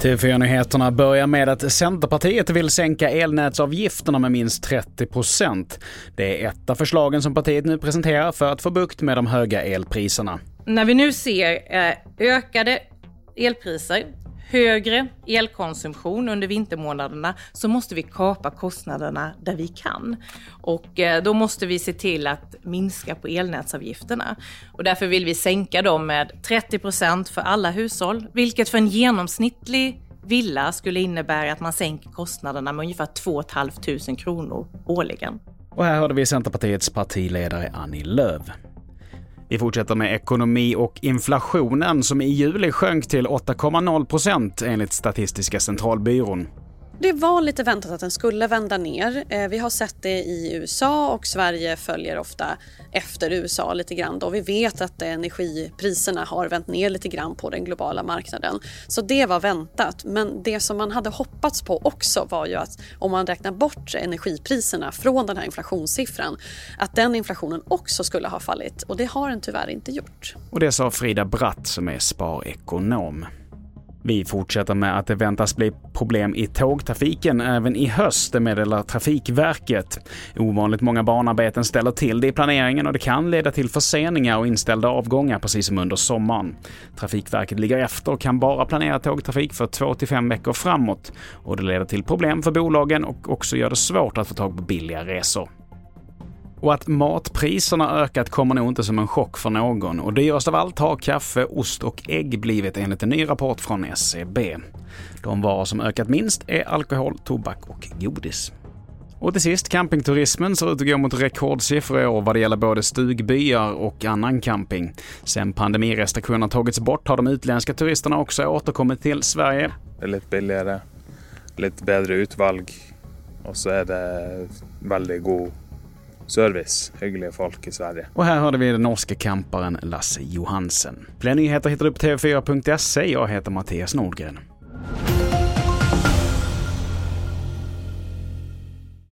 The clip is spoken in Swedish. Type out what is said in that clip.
TV4-nyheterna börjar med att Centerpartiet vill sänka elnätsavgifterna med minst 30% Det är ett av förslagen som partiet nu presenterar för att få bukt med de höga elpriserna. När vi nu ser eh, ökade elpriser högre elkonsumtion under vintermånaderna så måste vi kapa kostnaderna där vi kan. Och eh, då måste vi se till att minska på elnätsavgifterna. Och därför vill vi sänka dem med 30 procent för alla hushåll, vilket för en genomsnittlig villa skulle innebära att man sänker kostnaderna med ungefär 2 500 kronor årligen. Och här hörde vi Centerpartiets partiledare Annie Lööf. Vi fortsätter med ekonomi och inflationen som i juli sjönk till 8,0 procent enligt Statistiska centralbyrån. Det var lite väntat att den skulle vända ner. Eh, vi har sett det i USA och Sverige följer ofta efter USA lite grann. Då. Vi vet att energipriserna har vänt ner lite grann på den globala marknaden. Så det var väntat. Men det som man hade hoppats på också var ju att om man räknar bort energipriserna från den här inflationssiffran, att den inflationen också skulle ha fallit. Och det har den tyvärr inte gjort. Och det sa Frida Bratt som är sparekonom. Vi fortsätter med att det väntas bli problem i tågtrafiken även i höst, det meddelar Trafikverket. Ovanligt många banarbeten ställer till det i planeringen och det kan leda till förseningar och inställda avgångar precis som under sommaren. Trafikverket ligger efter och kan bara planera tågtrafik för två till fem veckor framåt och det leder till problem för bolagen och också gör det svårt att få tag på billiga resor. Och att matpriserna ökat kommer nog inte som en chock för någon och dyrast av allt har kaffe, ost och ägg blivit enligt en ny rapport från SCB. De varor som ökat minst är alkohol, tobak och godis. Och till sist, campingturismen ser ut att gå mot rekordsiffror i år vad det gäller både stugbyar och annan camping. Sen pandemirestriktionerna tagits bort har de utländska turisterna också återkommit till Sverige. Det är lite billigare, lite bättre utvalg och så är det väldigt god service, hyggliga folk i Sverige. Och här hörde vi den norske camparen Lasse Johansen. Fler nyheter hittar du på tv4.se. Jag heter Mattias Nordgren.